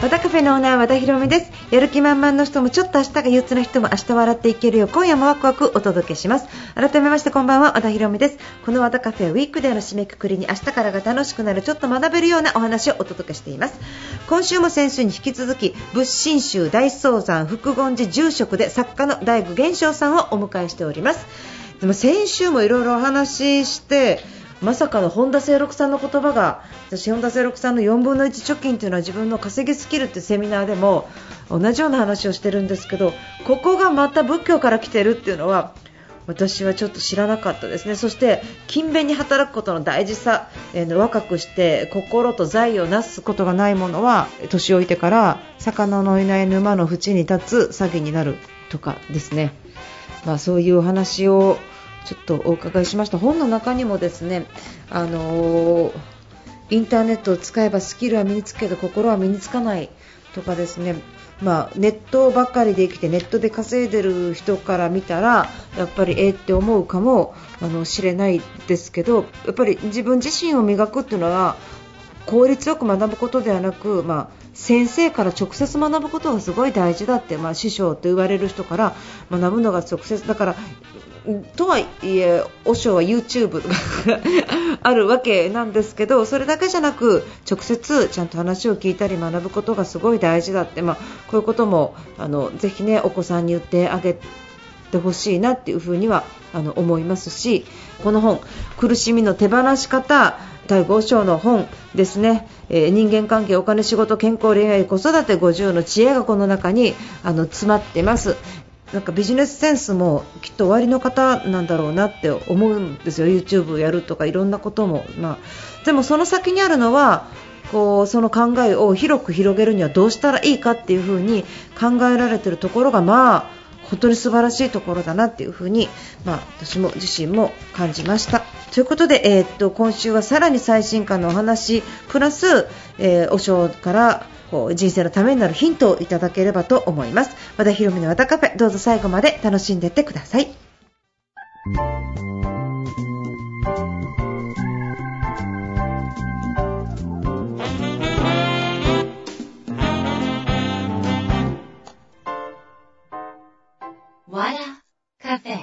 和田カフェのオーナー和田博美です。やる気満々の人もちょっと明日が憂鬱な人も明日笑っていけるよ。う今夜もワクワクお届けします。改めましてこんばんは和田博美です。この和田カフェはウィークデーの締めくくりに明日からが楽しくなるちょっと学べるようなお話をお届けしています。今週も先週に引き続き仏心宗大僧山福厳寺住職で作家の大工玄正さんをお迎えしております。でも先週もいろいろお話ししてまさかの本田清六さんの言葉が私、本田清六さんの4分の1貯金というのは自分の稼ぎスキルっていうセミナーでも同じような話をしてるんですけどここがまた仏教から来てるっていうのは私はちょっと知らなかったですね。そして勤勉に働くことの大事さ、えー若くして心と財をなすことがないものは年老いてから魚のいない沼の縁に立つ詐欺になるとかですね、まあ、そういうお話をちょっとお伺いしました。本の中にもですねあのインターネットを使えばスキルは身につくけど心は身につかないとかですねまあ、ネットばっかりで生きてネットで稼いでる人から見たらやっぱりえーって思うかもあの知れないですけどやっぱり自分自身を磨くっていうのは効率よく学ぶことではなく、まあ、先生から直接学ぶことがすごい大事だって、まあ、師匠と言われる人から学ぶのが直接だからとはいえ、和尚は YouTube があるわけなんですけどそれだけじゃなく直接ちゃんと話を聞いたり学ぶことがすごい大事だって、まあ、こういうこともあのぜひ、ね、お子さんに言ってあげてほしいなっていうふうにはあの思いますしこの本「苦しみの手放し方」第5章の本ですね、えー人間関係、お金、仕事、健康、恋愛、子育て50の知恵がこの中にあの詰まってます。なんかビジネスセンスもきっと終わりの方なんだろうなって思うんですよ、YouTube やるとかいろんなことも、まあ、でもその先にあるのはこうその考えを広く広げるにはどうしたらいいかっていう風に考えられているところが、まあ、本当に素晴らしいところだなっていう風に、まあ、私も自身も感じました。ということで、えーっと今週はさらに最新刊のお話プラス、えー、お尚からこう人生のためになるヒントをいただければと思います。和田博美の和田カフェどうぞ最後まで楽しんでいってください。和田カフェ。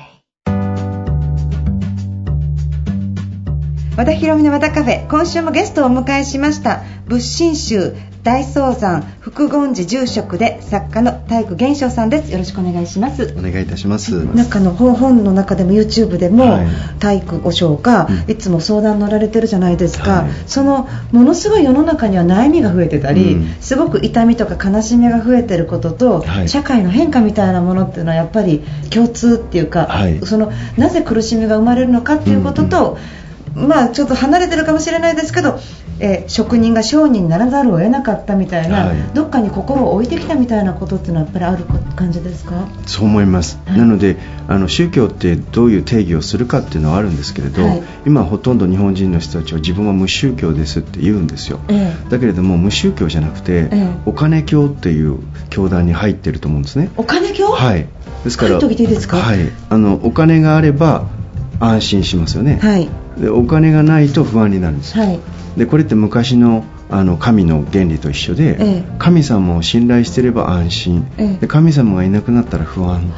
和田博美の和田カフェ今週もゲストをお迎えしました。仏心宗大僧山福厳寺住職で作家の体育玄正さんです。よろしくお願いします。お願いいたします。中の本本の中でも YouTube でも、はい。体育お尚がうん。いつも相談乗られてるじゃないですか、はい。そのものすごい世の中には悩みが増えてたり、うん。すごく痛みとか悲しみが増えてることと、はい。社会の変化みたいなものっていうのはやっぱり共通っていうか、はい。そのなぜ苦しみが生まれるのかっていうことと、まあちょっと離れてるかもしれないですけど、えー職人が商人にならざるを得なかったみたいな、はいどっかに心を置いてきたみたいなことっていうのはやっぱりある感じですか？そう思います。はいなのであの宗教ってどういう定義をするかっていうのはあるんですけれど、はい今ほとんど日本人の人たちは自分は無宗教ですって言うんですよ。ええだけれども無宗教じゃなくて、ええお金教っていう教団に入ってると思うんですね。お金教？はい。ですからはい。あのお金があれば安心しますよね。はい。でお金がないと不安になるんです。はい。でこれって昔のあの神の原理と一緒で、ええ。神様を信頼していれば安心、ええ。で神様がいなくなったら不安。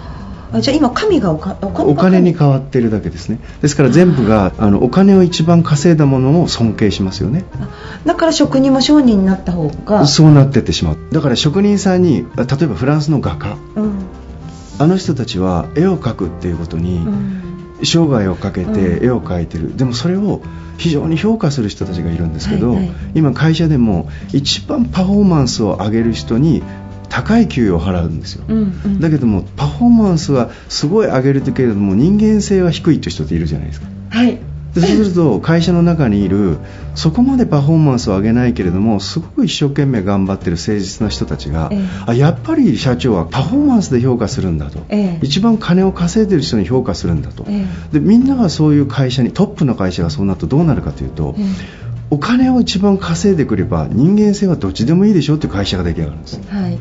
あじゃあ今神がお金に変わってるだけですね。ですから全部があのお金を一番稼いだものを尊敬しますよね。だから職人も商人になった方が。そうなってってしまう。だから職人さんに例えばフランスの画家。うん。あの人たちは絵を描くっていうことにうん生涯をかけうん。て絵を描いてる、でもそれを非常に評価する人たちがいるんですけど、はいはい。今会社でも一番パフォーマンスを上げる人に高い給与を払うんですよ、うんうん。だけどもパフォーマンスはすごい上げるけれども人間性は低いって人っているじゃないですか。はいでそうすると会社の中にいるそこまでパフォーマンスを上げないけれどもすごく一生懸命頑張ってる誠実な人たちが、ええ。あやっぱり社長はパフォーマンスで評価するんだと、ええ。一番金を稼いでる人に評価するんだと、えでみんながそういう会社にトップの会社がそうなるとどうなるかというと、えお金を一番稼いでくれば人間性はどっちでもいいでしょっていう会社が出来上がるんですはい。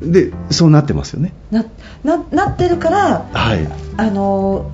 でそうなってますよね。なななってるからはい。あの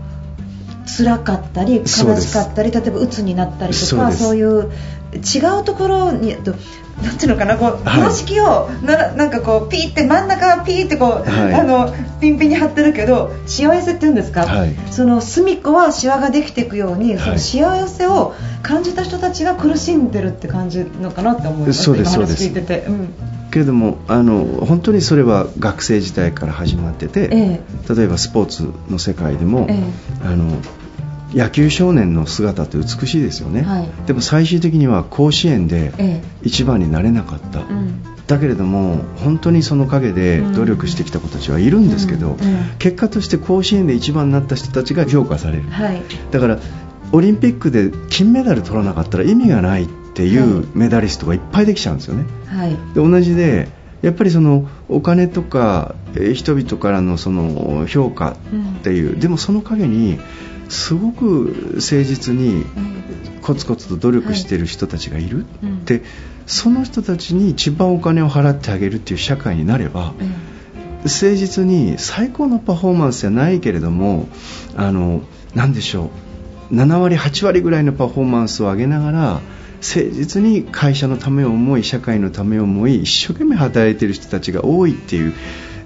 辛かったり悲しかったり例えば鬱になったりとかそういう違うところにとなんていうのかなこうはい。標識をななんかこうピーって真ん中ピーってこう、はい。あのピンピンに貼ってるけど幸せって言うんですか、はい。その隅っこはシワができていくように、そはい。の幸せを感じた人たちが苦しんでるって感じのかなって思います。そうです今話聞いてて、うんけれどもあの本当にそれは学生時代から始まってて、え例えばスポーツの世界でも、えあの野球少年の姿って美しいですよね、はい。でも最終的には甲子園でえ一番になれなかった、うん。だけれども本当にその陰で努力してきた子たちはいるんですけど、うん。うん。結果として甲子園で一番になった人たちが評価される、はい。だからオリンピックで金メダル取らなかったら意味がないっていうメダリストがいっぱいできちゃうんですよね。はい。で同じでやっぱりそのお金とかえー人々からのその評価っていう、でもその陰にすごく誠実にコツコツと努力している人たちがいる、うん。でその人たちに一番お金を払ってあげるっていう社会になれば、誠実に最高のパフォーマンスじゃないけれどもあの何でしょう7割8割ぐらいのパフォーマンスを上げながら誠実に会社のためを思い社会のためを思い一生懸命働いている人たちが多いっていう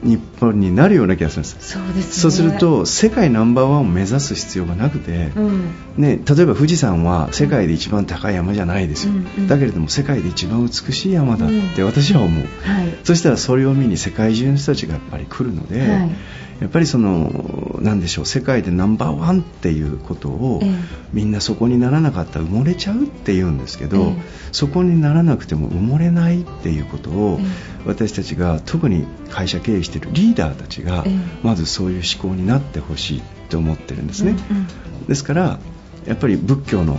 日本になるような気がするんです。そうですね。そうすると世界ナンバーワンを目指す必要がなくて、うん。ね、例えば富士山は世界で一番高い山じゃないですよ、うんうん。だけれども世界で一番美しい山だって私は思う、はい。そしたらそれを見に世界中の人たちがやっぱり来るので、はいやっぱりそのなんでしょう世界でナンバーワンっていうことを、ええ。みんなそこにならなかったら埋もれちゃうって言うんですけど、ええ。そこにならなくても埋もれないっていうことを、え私たちが特に会社経営しているリーダーたちが、ええ。まずそういう思考になってほしいと思ってるんですね。ですからやっぱり仏教の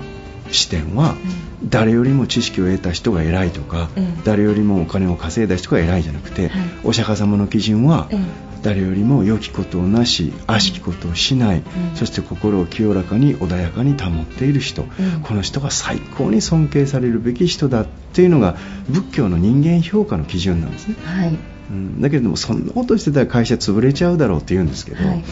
視点は誰よりも知識を得た人が偉いとか、ええ誰よりもお金を稼いだ人が偉いじゃなくて、はい。お釈迦様の基準は、ええ誰よりも良きことをなし悪しきことをしない、ん。そして心を清らかに穏やかに保っている人、ん。この人が最高に尊敬されるべき人だっていうのが仏教の人間評価の基準なんですね、はい。うん、だけれどもそんなことしてたら会社潰れちゃうだろうって言うんですけど、はい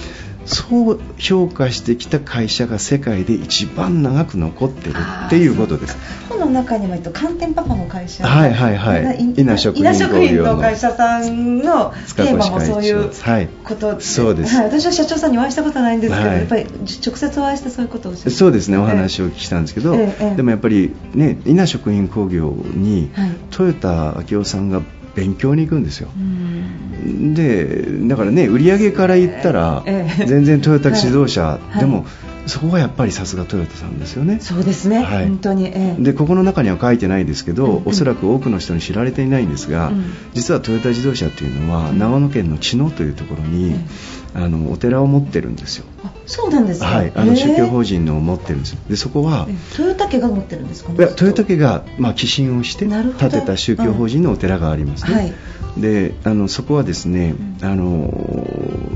そう評価してきた会社が世界で一番長く残ってるっていうことです。本の中にも、えっと、寒天パパの会社。はいはいはい。な稲食品の。の会社さんのテーマもそういうはいことでそうです。はい、私は社長さんにお会いしたことないんですけど、はい。やっぱり直接お会いしてそういうことをおっしゃるそうですね。お話をお聞きしたんですけど、ええええ。でもやっぱりね稲食品工業にはい。豊田昭夫さんが勉強に行くんですよ、うん。でだからね売り上げから言ったら、ええ。全然トヨタ自動車、はい。でもそこはやっぱりさすがトヨタさんですよね。そうですね、はい。本当に、ええ。でここの中には書いてないですけど、うんうん。おそらく多くの人に知られていないんですが、うん。実はトヨタ自動車っていうのは、うん。長野県の茅野というところに、あのお寺を持ってるんですよ、あそうなんですか、はい、あの宗教法人人の持ってるんですよ。でそこは、トヨタ家が持ってるんですか？いや豊田家が、まあ、寄進をして建てた宗教法人のお寺がありますね、うん。はい。であのそこはですね、うん。あの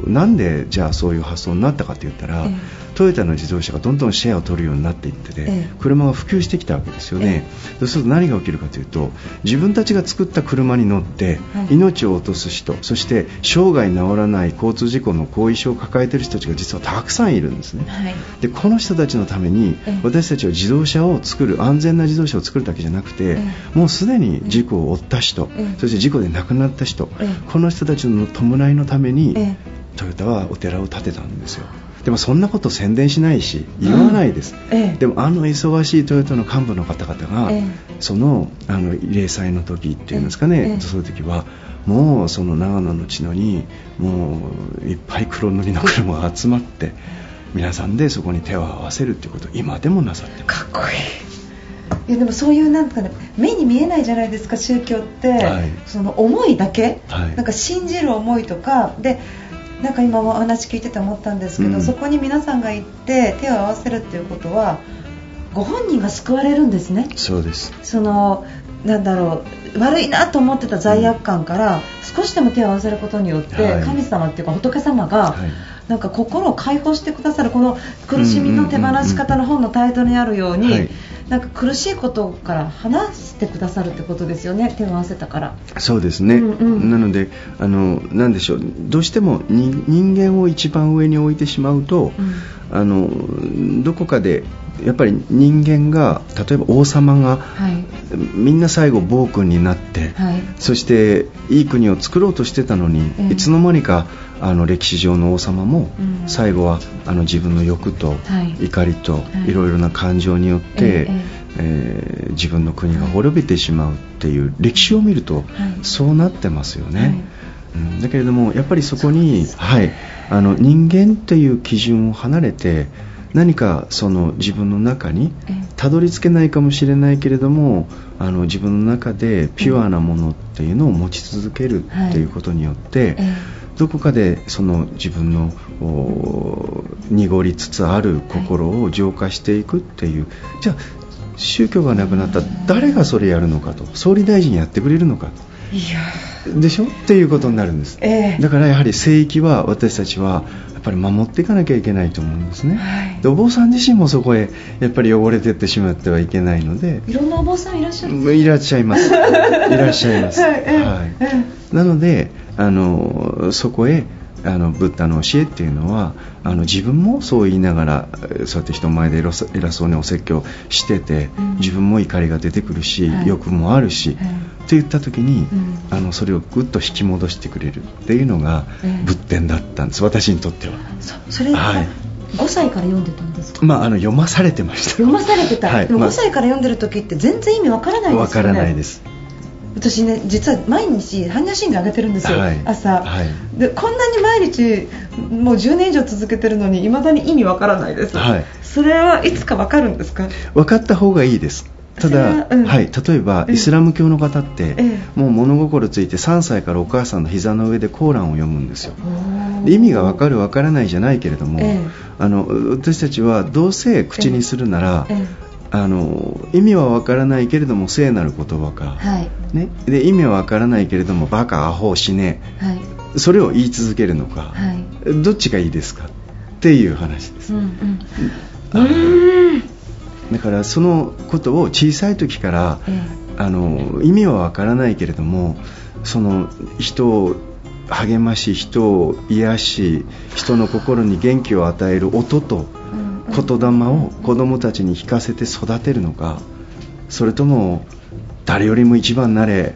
なんでじゃあそういう発想になったかと言ったら、ええトヨタの自動車がどんどんシェアを取るようになっていってて、ええ。車が普及してきたわけですよね、そうすると何が起きるかというと自分たちが作った車に乗って、はい。命を落とす人そして生涯治らない交通事故の後遺症を抱えている人たちが実はたくさんいるんですね、はい。でこの人たちのためにええ。私たちは自動車を作る安全な自動車を作るだけじゃなくて、えもうすでに事故を負った人、ええ。そして事故で亡くなった人、ええ。この人たちの弔いのために、え。トヨタはお寺を建てたんですよでもそんなこと宣伝しないし言わないです、うんええ。でもあの忙しいトヨタの幹部の方々が、ええ。そのあの慰霊祭の時っていうんですかね、ええそういう時はもうその長野の地のにもういっぱい黒塗りの車が集まって皆さんでそこに手を合わせるっていうことを今でもなさってます。かっこいい。いやでもそういうなんかね目に見えないじゃないですか宗教って、はい。その思いだけ、はい。なんか信じる思いとか。でなんか今お話聞いてて思ったんですけど、うん。そこに皆さんが行って手を合わせるっていうことはご本人が救われるんですね。そうです。そのなんだろう悪いなと思ってた罪悪感から少しでも手を合わせることによって、はい。神様っていうか仏様が、はいなんか心を解放してくださるこの苦しみの手放し方の本のタイトルにあるように、はい。なんか苦しいことから話してくださるってことですよね手を合わせたから。そうですね、うんうん。なのであのなんでしょう。どうしてもに人間を一番上に置いてしまうと、うん。あのどこかでやっぱり人間が例えば王様がはい。みんな最後暴君になって、はい。そしていい国を作ろうとしてたのに、ええ。いつの間にかあの歴史上の王様も、うん。最後はあの自分の欲とはい。怒りと、はい。いろいろな感情によって、え自分の国が滅びてしまうっていう歴史を見ると、はい。そうなってますよね。はい。うん。だけれどもやっぱりそこに、はい、あの人間っていう基準を離れて何かその自分の中にええ。たどり着けないかもしれないけれどもあの自分の中でピュアなものっていうのを持ち続けるっていうことによって、えどこかでその自分のお濁りつつある心を浄化していくっていう、じゃあ宗教がなくなったら誰がそれやるのかと。総理大臣やってくれるのかえいやとでしょ？っていうことになるんです、ええ。だからやはり聖域は私たちはやっぱり守っていかなきゃいけないと思うんですね、はい。でお坊さん自身もそこへやっぱり汚れていってしまってはいけないので。いろんなお坊さんいらっしゃるいらっしゃいます。いらっしゃいます。はいええはい。え。なので、あのそこへあのブッダの教えっていうのはあの自分もそう言いながらえーそうやって人前で偉そうにお説教してて、うん。自分も怒りが出てくるし、はい。欲もあるし、はい。って言った時に、うん。あのそれをぐっと引き戻してくれるっていうのがええ。仏典だったんです、私にとっては。そそれはい。5歳から読んでたんですか？まあ、あの読まされてました。読まされてた、でもはいまあ。5歳から読んでる時って全然意味わからないですよね。わからないです。私ね実は毎日般若心経上げてるんですよ、はい。朝、はい。でこんなに毎日もう10年以上続けてるのに未だに意味わからないです、はい。それはいつかわかるんですか？分かった方がいいです。ただ、はうん。はい、例えばうん。イスラム教の方って、えもう物心ついて3歳からお母さんの膝の上でコーランを読むんですよ。意味が分かる分からないじゃないけれども、ええ。あの私たちはどうせ口にするなら、ええあの意味は分からないけれども聖なる言葉か、はい。ね、で意味は分からないけれどもバカアホ死ね。はい。それを言い続けるのか、はい。どっちがいいですかっていう話です。うんうん。だからそのことを小さい時から、え。あの意味はわからないけれどもその人を励まし人を癒し人の心に元気を与える音と言霊を子供たちに聞かせて育てるのかそれとも誰よりも一番になれ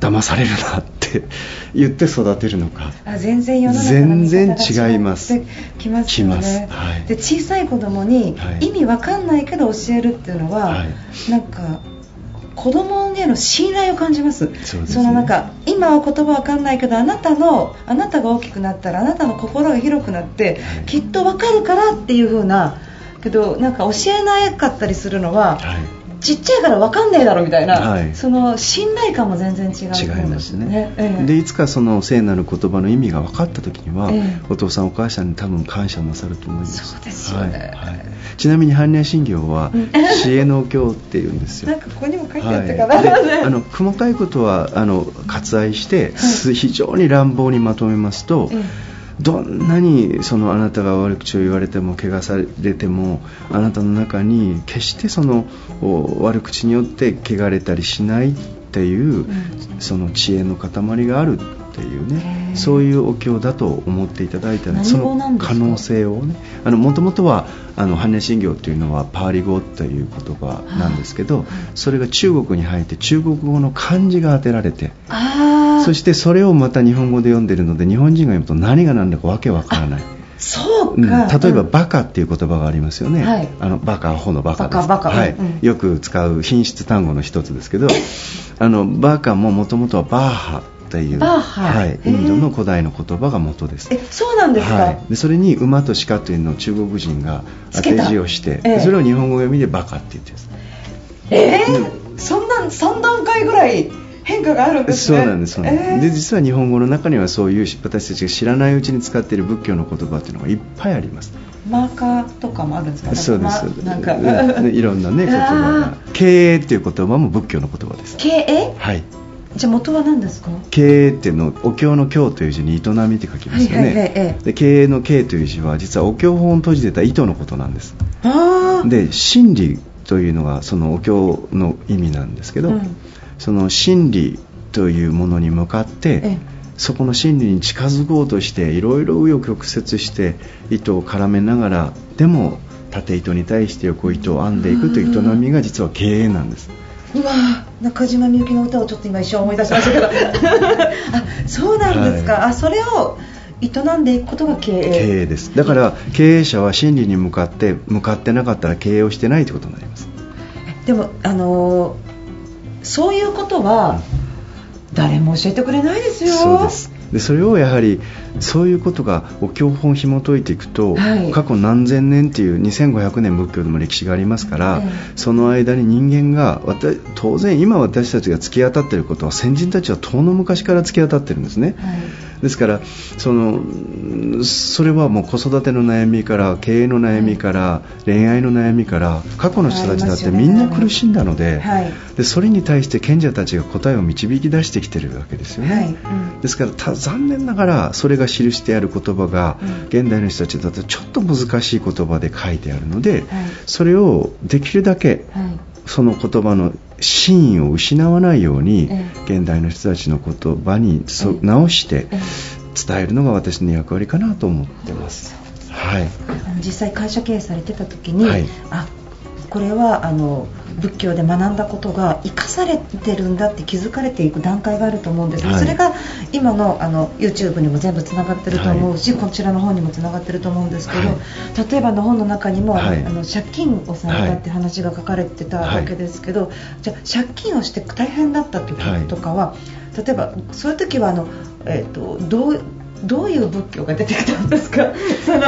騙されるなって 言って育てるのか。あ全然世の中の全然違います。きますよね。きます。はい。で小さい子供にはい。意味わかんないけど教えるっていうのは、はい。なんか子供への信頼を感じます。そね。のなんか今は言葉わかんないけどあなたのあなたが大きくなったらあなたの心が広くなって、はい。きっとわかるからっていう風なけどなんか教えなかったりするのは、はいちっちゃいからわかんねえだろみたいな、はい。その信頼感も全然違う違いますね。ええ。でいつかその聖なる言葉の意味が分かった時には、ええ。お父さんお母さんに多分感謝なさると思います。そうですよね。はい。はい。ちなみに般若心経はうん。知恵の経っていうんですよ。なんかここにも書いてあったから、あの細かいことはあの割愛して、非常に乱暴にまとめますと、ええどんなにそのあなたが悪口を言われても怪我されてもあなたの中に決してそのお悪口によって汚れたりしないっていう、その知恵の塊があるっていうへねー。そういうお経だと思っていただいたその可能性をねもともとはあの般若心経っていうのはパーリ語という言葉なんですけど、それが中国に入って中国語の漢字が当てられてああそしてそれをまた日本語で読んでるので日本人が読むと何が何だかわけわからない。そううん、例か、えば、うんバカっていう言葉がありますよね。はい。あの、バカ、アホのバカです。バカバカ。はい、うん。よく使う品質単語の一つですけど、あの、バカももともとはバーハっていう、はい。インドの古代の言葉が元です。えそうなんですか、はい、でそれに馬と鹿というのを中国人が当て字をして、ええ。それを日本語読みでバカって言ってるんです。えー？そんな3段階ぐらい変化があるんですね。そうなんです、えー。で実は日本語の中にはそういう私たちが知らないうちに使っている仏教の言葉っていうのがいっぱいあります。マーカーとかもあるんですか？そうです、まなんか。うん いろんなね言葉が。あ経営っていう言葉も仏教の言葉です。経営？はい。じゃあ元は何ですか？経営っていうのお経の経という字に営みって書きますよはいはいはいえねえ。で経営の経という字は実はお経本を閉じてた糸のことなんです。で真理というのがそのお経の意味なんですけど、うんその真理というものに向かって、ええ。そこの真理に近づこうとしていろいろ紆余曲折して糸を絡めながらでも縦糸に対して横糸を編んでいくという営みが実は経営なんです。うわー中島みゆきの歌をちょっと今一瞬思い出しましたけど。あそうなんですか、はい。あそれを営んでいくことが経営。経営です。だから経営者は真理に向かって向かってなかったら経営をしてないということになります。でもあのーそういうことは誰も教えてくれないですよ。そうです。でそれをやはりそういうことがお経本紐解いていくと、はい。過去何千年っていう2500年仏教でも歴史がありますから、ええ。その間に人間が当然今私たちが突き当たっていることは先人たちは遠の昔から突き当たってるんですね、はいですからそのそれはもう子育ての悩みから経営の悩みから恋愛の悩みから過去の人たちだってみんな苦しんだので,、はい。でそれに対して賢者たちが答えを導き出してきてるわけですよね、はい。うん。ですからた残念ながらそれが記してある言葉が、うん。現代の人たちだとちょっと難しい言葉で書いてあるので、はい。それをできるだけはい。その言葉の真意を失わないように、え現代の人たちの言葉にそええ。直してえ伝えるのが私の役割かなと思ってます。はい、実際会社経営されてた時に、はい。あこれはあの仏教で学んだことが生かされてるんだって気づかれていく段階があると思うんです、はい。それが今のあの YouTube にも全部つながってると思うし、こちらの本にもつながってると思うんですけど、は例えばの本の中にも、はい。あの借金をされたって話が書かれてたわけですけど、じゃあ借金をして大変だった時とかは、例えばそういう時はあの、えー、とどうどういう仏教が出てきたんですか？その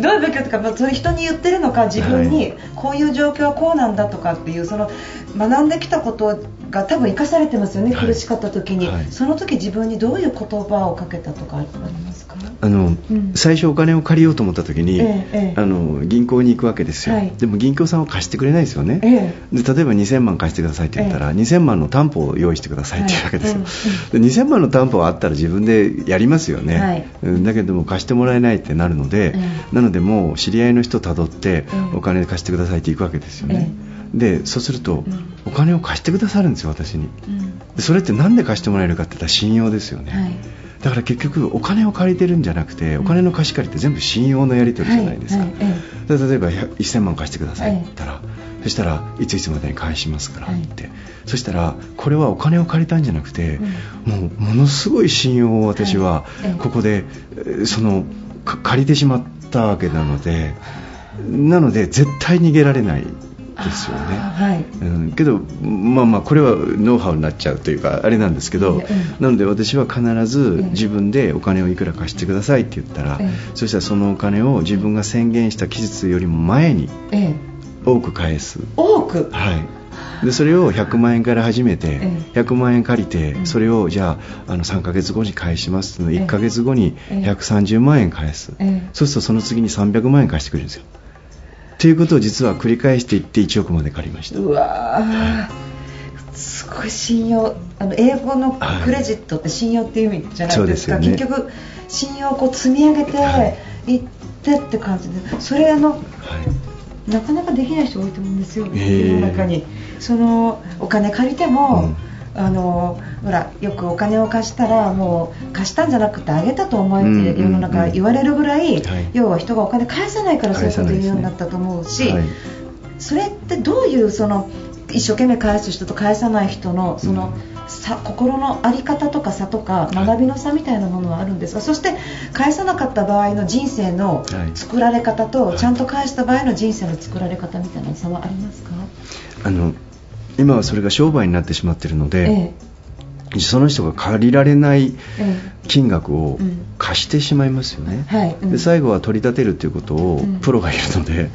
どういう仏教とか、まあ、それ人に言ってるのか自分はにこういう状況はこうなんだとかっていうその学んできたことが多分生かされてますよね、はい。苦しかった時に、はい。その時自分にどういう言葉をかけたとかありますか？あのうん。最初お金を借りようと思った時に、ええええ。あの銀行に行くわけですよ、はい。でも銀行さんは貸してくれないですよね、えで例えば2000万貸してくださいって言ったら、2000万の担保を用意してくださいって言うわけですよ、はいで2000万の担保があったら自分でやりますよね、だけども貸してもらえないってなるので、えなのでもう知り合いの人をたどって、ええ。お金貸してくださいって行くわけですよね、でそうすると、うん。お金を貸してくださるんですよ私に。うん。でそれって何で貸してもらえるかって言ったら信用ですよね、はい。だから結局お金を借りてるんじゃなくてお金の貸し借りって全部信用のやり取りじゃないですか、はいはい例えば100 1000万貸してくださいって言ったら、そしたらいついつまでに返しますからって、そしたらこれはお金を借りたんじゃなくて、もうものすごい信用を私はここで、えーそのか借りてしまったわけなのでなので絶対逃げられないですよね。はい。うん、けど、まあまあ、これはノウハウになっちゃうというか、あれなんですけど、ええなので私は必ずええ。自分でお金をいくら貸してくださいって言ったら、ええ。そしたらそのお金を自分が宣言した期日よりも前にええ。多く返す。多く？はい、でそれを100万円から始めて、え100万円借りて、うん。それをじゃああの3ヶ月後に返しますのええ1ヶ月後にええ。130万円返す、ええ。そうするとその次に300万円返してくれるんですよ。ということを実は繰り返していって1億まで借りました。うわー。すごい信用あの英語のクレジットって信用っていう意味じゃないですか、そうですよね。結局信用をこう積み上げてい。ってって感じでそれあのはい。なかなかできない人多いと思うんですよ、ええ世の中に。そのお金借りても、あのほらよくお金を貸したらもう貸したんじゃなくてあげたと思えうんうんうん。て世の中言われるぐらい、はい。要は人がお金返さないからそういうこと言うようになったと思うし、それってどういうその一生懸命返す人と返さない人のその、さ心の在り方とか差とかい。学びの差みたいなものはあるんですが、そして返さなかった場合の人生のはい。作られ方と、はいちゃんと返した場合の人生の作られ方みたいな差はありますか、あの今はそれが商売になってしまっているので、えその人が借りられないええ金額をうん。貸してしまいますよね、はい。うん。で最後は取り立てるということをうん。プロがいるので、はい。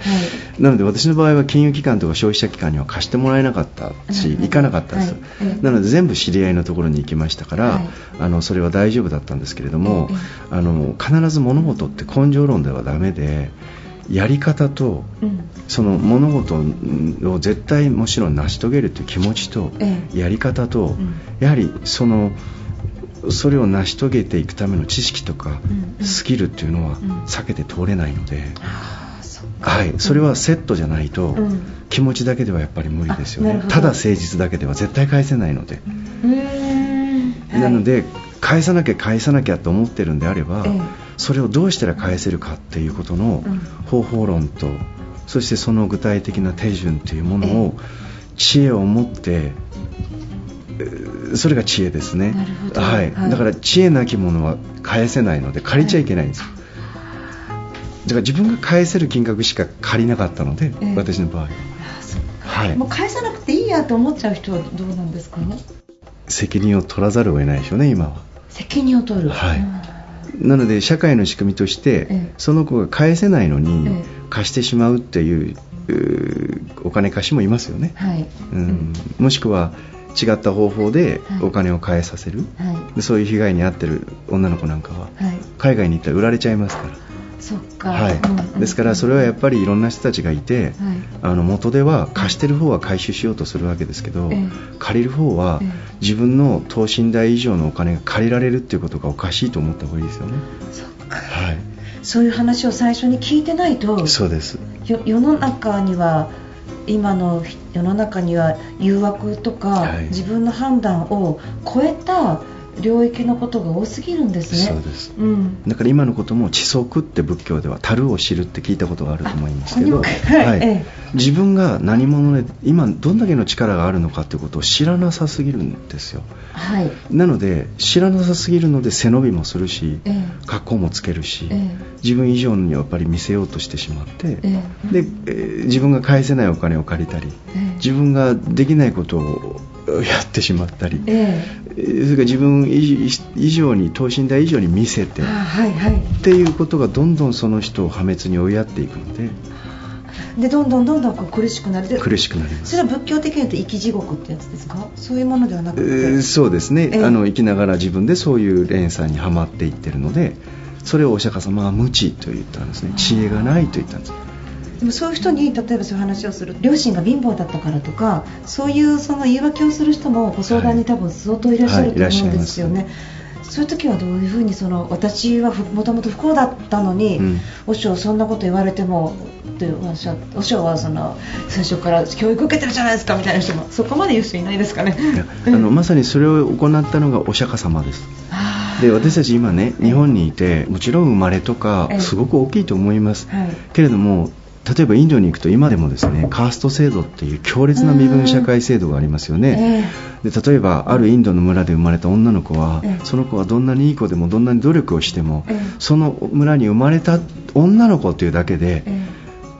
なので私の場合は金融機関とか消費者機関には貸してもらえなかったし、うん。行かなかったです、はい。ええなので全部知り合いのところに行きましたから、はい。あのそれは大丈夫だったんですけれども、えあの必ず物事って根性論ではダメでやり方とうん。その物事を絶対もちろん成し遂げるという気持ちとええ。やり方とん。やはりそのそれを成し遂げていくための知識とかスキルっていうのはうん。避けて通れないので。はい、それはセットじゃないと、うん。気持ちだけではやっぱり無理ですよね。ただ誠実だけでは絶対返せないので、なので返さなきゃ返さなきゃと思ってるんであれば、ええ。それをどうしたら返せるかっていうことのうん。方法論と、そしてその具体的な手順というものを、知恵を持ってえーそれが知恵ですね。なるほど。はい。はい。だから知恵なきものは返せないので借りちゃいけないんですよ、だから自分が返せる金額しか借りなかったので、ええ。私の場合。あそうはい。もう返さなくていいやと思っちゃう人はどうなんですか？責任を取らざるを得ないでしょうね今は責任を取る。はい。うん。なので社会の仕組みとして、ええ。その子が返せないのに、え貸してしまうっていうお金貸しもいますよね、はい。うん。もしくは違った方法ではい。お金を返させる、はい。でそういう被害に遭ってる女の子なんかははい。海外に行ったら売られちゃいますから、はい。うんうん。ですからそれはやっぱりいろんな人たちがいて、はい。あの元では貸してる方は回収しようとするわけですけど、ええ。借りる方はええ。自分の等身大以上のお金が借りられるっていうことがおかしいと思った方がいいですよね。そっか。はい、そういう話を最初に聞いてないとそうです。よ世の中には今の世の中には誘惑とか、はい。自分の判断を超えた領域のことが多すぎるんですね。そうです。うん。だから今のことも知足って仏教では樽を知るって聞いたことがあると思いますけど、はい。え自分が何者で今どんだけの力があるのかってことを知らなさすぎるんですよ。はい。なので知らなさすぎるので背伸びもするしええ。格好もつけるし、え。自分以上にやっぱり見せようとしてしまって、ええ。で、えー自分が返せないお金を借りたりええ。自分ができないことをやってしまったり、ええ。ーそれから自分以以上に等身大以上に見せて。はいはい。っていうことがどんどんその人を破滅に追いやっていくので。でどんどんどんどんこう苦しくなる。で苦しくなります。それは仏教的に言うと生き地獄ってやつですか？そういうものではなくて、えーそうですね、ええ。あの生きながら自分でそういう連鎖にはまっていってるのでそれをお釈迦様は無知と言ったんですね。知恵がないと言ったんですでもそういう人に例えばそういう話をする両親が貧乏だったからとかそういうその言い訳をする人もご相談に多分相当いらっしゃると思うんですよね。そういう時はどういうふうにその私はもともと不幸だったのに、うん。和尚そんなこと言われてもっておっしゃ和尚はその最初から教育受けてるじゃないですかみたいな人もそこまで言う人いないですかね。いやあのまさにそれを行ったのがお釈迦様です。で私たち今ね日本にいてもちろん生まれとかええ。すごく大きいと思います、はい。けれども例えばインドに行くと今でもですねカースト制度っていう強烈な身分社会制度がありますよね、で例えばあるインドの村で生まれた女の子は、ええ。その子はどんなにいい子でもどんなに努力をしても、ええ。その村に生まれた女の子というだけで、え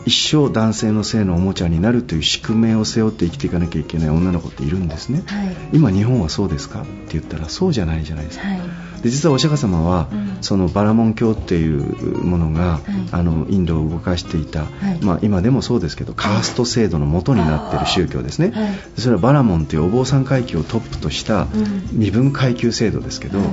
一生男性の性のおもちゃになるという宿命を背負って生きていかなきゃいけない女の子っているんですね、えはい。今日本はそうですか？って言ったらそうじゃないじゃないですか、はいで実はお釈迦様は、うん。そのバラモン教っていうものが、い。あのインドを動かしていた、い。まあ、今でもそうですけどカースト制度の元になっている宗教ですね、はい。それはバラモンというお坊さん階級をトップとしたうん。身分階級制度ですけど、はい。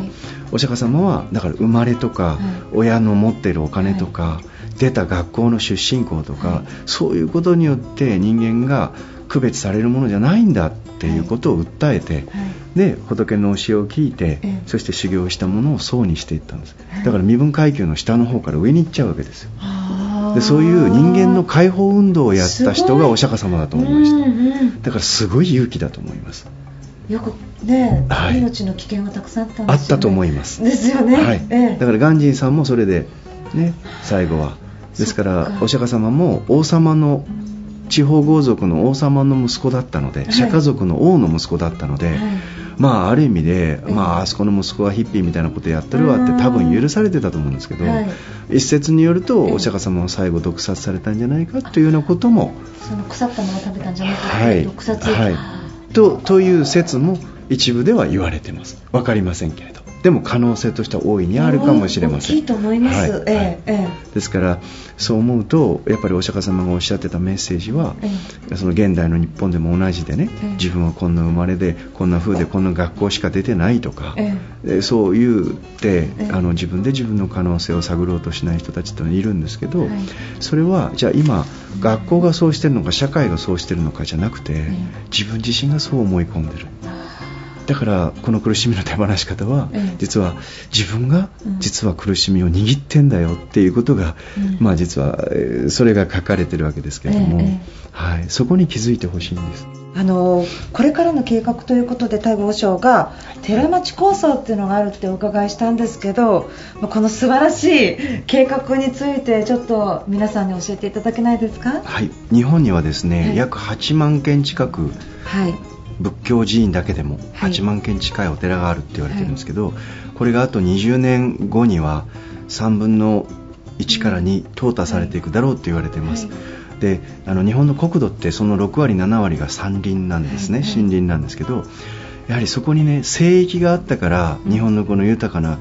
お釈迦様はだから生まれとか、い。親の持っているお金とか、出た学校の出身校とか、はい。そういうことによって人間が区別されるものじゃないんだっていうことを訴えて、はい。で仏の教えを聞いて、ええ。そして修行したものを層にしていったんです。はいだから身分階級の下の方から上に行っちゃうわけですよ。でそういう人間の解放運動をやった人がお釈迦様だと思いました。うんうんだからすごい勇気だと思います。よくね、はい。命の危険はたくさんあったんですよ、ね、あったと思います。ですよね、はい、ええ。だからガンジーさんもそれでね最後は。ですからお釈迦様も王様の地方豪族の王様の息子だったので、はい。釈迦族の王の息子だったので、はい。まあある意味で、ええまああそこの息子はヒッピーみたいなことやってるわって多分許されてたと思うんですけど、はい。一説によるとええお釈迦様は最後毒殺されたんじゃないかというようなこともその腐ったものを食べたんじゃなくて、はい。毒殺、はい。とという説も一部では言われてます。分かりませんけれどでも可能性としては大いにあるかもしれません。大きいと思います、はい。ええはいえ。ですからそう思うとやっぱりお釈迦様がおっしゃってたメッセージは、えその現代の日本でも同じでね、ええ。自分はこんな生まれでこんな風でこんな学校しか出てないとか、ええ。そう言って、ええ。あの自分で自分の可能性を探ろうとしない人たちってのはいるんですけど、はい。それはじゃあ今学校がそうしてるのか社会がそうしてるのかじゃなくて、え自分自身がそう思い込んでるだからこの苦しみの手放し方は、ええ。実は自分がうん。実は苦しみを握ってんだよっていうことが、うん。まあ実はえーそれが書かれてるわけですけれども、ええはい、そこに気づいてほしいんです。あのこれからの計画ということで、タイ豪省が寺町構想っていうのがあるってお伺いしたんですけど、まあこの素晴らしい計画についてちょっと皆さんに教えていただけないですか？はい、日本にはですね、はい。約8万件近くはい。仏教寺院だけでもはい。8万件近いお寺があるって言われてるんですけど、これがあと20年後には3分の1から2淘汰されていくだろうって言われています、はであの日本の国土ってその6割7割が山林なんですね、はい。森林なんですけどやはりそこにね聖域があったから日本のこの豊かな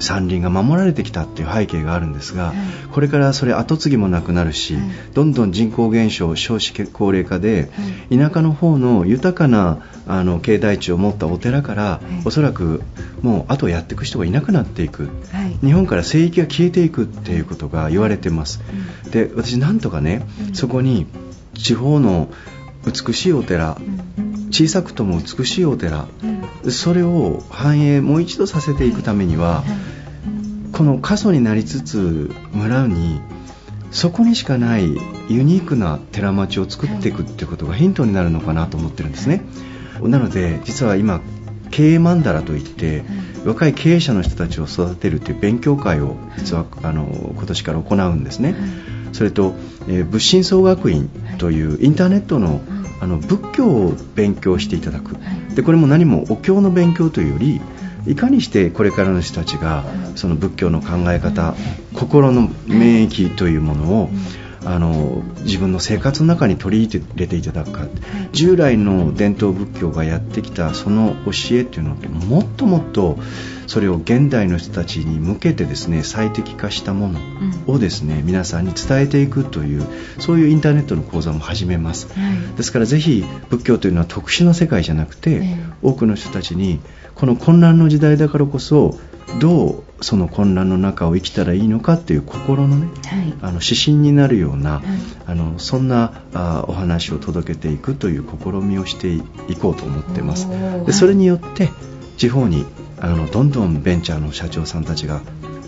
山林が守られてきたっていう背景があるんですが、はい。これからそれ後継ぎもなくなるし、はい。どんどん人口減少少子高齢化で、は田舎の方の豊かなあの境内地を持ったお寺から、い。おそらくもう後をやっていく人がいなくなっていく。はい。日本から聖域が消えていくっていうことが言われてます、で私なんとかね、うん。そこに地方の美しいお寺小さくとも美しいお寺。うん。それを繁栄もう一度させていくためには、この過疎になりつつ村にそこにしかないユニークな寺町を作っていくっていうことがヒントになるのかなと思ってるんですね。なので実は今経営マンダラといって若い経営者の人たちを育てるという勉強会を実はあの今年から行うんですねそれと、えー仏心総学院というインターネットのあの仏教を勉強していただく。でこれも何もお経の勉強というよりいかにしてこれからの人たちがその仏教の考え方心の免疫というものをあの自分の生活の中に取り入れていただくか従来の伝統仏教がやってきたその教えっていうのってもっともっとそれを現代の人たちに向けてですね最適化したものをですね皆さんに伝えていくというそういうインターネットの講座も始めます。ですからぜひ仏教というのは特殊な世界じゃなくて、ええ。多くの人たちにこの混乱の時代だからこそどうその混乱の中を生きたらいいのかっていう心のねはい。あの指針になるような、い。あのそんなあお話を届けていくという試みをしていこうと思ってます。でそれによって地方にあのどんどんベンチャーの社長さんたちが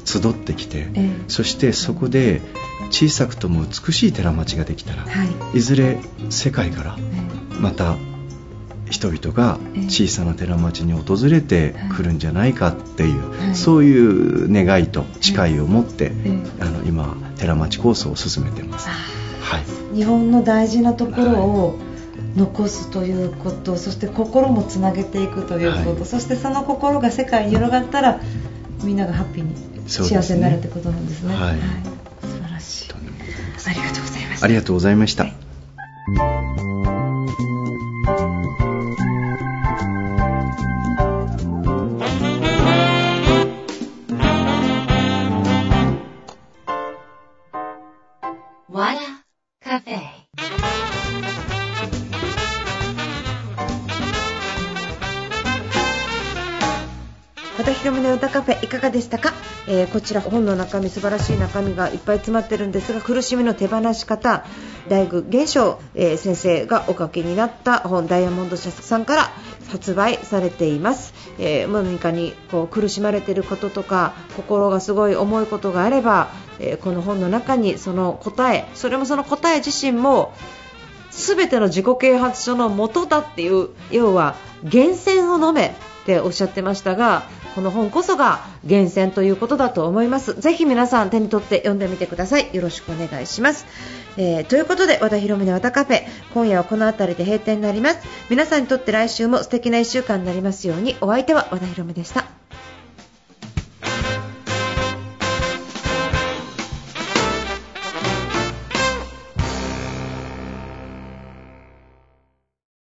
集ってきて、ええ。そしてそこで小さくとも美しい寺町ができたら、はい。いずれ世界からまた人々が小さな寺町に訪れてくるんじゃないかっていう、はい。そういう願いと誓いを持って、えあの今寺町構想を進めてます、はい、日本の大事なところを残すということ、そして心もつなげていくということ、はい。そしてその心が世界に広がったらみんながハッピーに幸せになるってことなんですね。はい。素晴らしい。ありがとうございました。ありがとうございました、田広美の歌カフェいかがでしたか、えーこちら本の中身素晴らしい中身がいっぱい詰まってるんですが苦しみの手放し方大工玄章、えー先生がお書きになった本ダイヤモンド社さんから発売されています、えー何かにこう苦しまれてることとか心がすごい重いことがあれば、えーこの本の中にその答えそれもその答え自身も全ての自己啓発書の元だっていう要は源泉を飲めっておっしゃってましたがこの本こそが源泉ということだと思います。ぜひ皆さん手に取って読んでみてください。よろしくお願いします、えーということで和田博美の和田カフェ今夜はこの辺りで閉店になります。皆さんにとって来週も素敵な1週間になりますように。お相手は和田博美でした。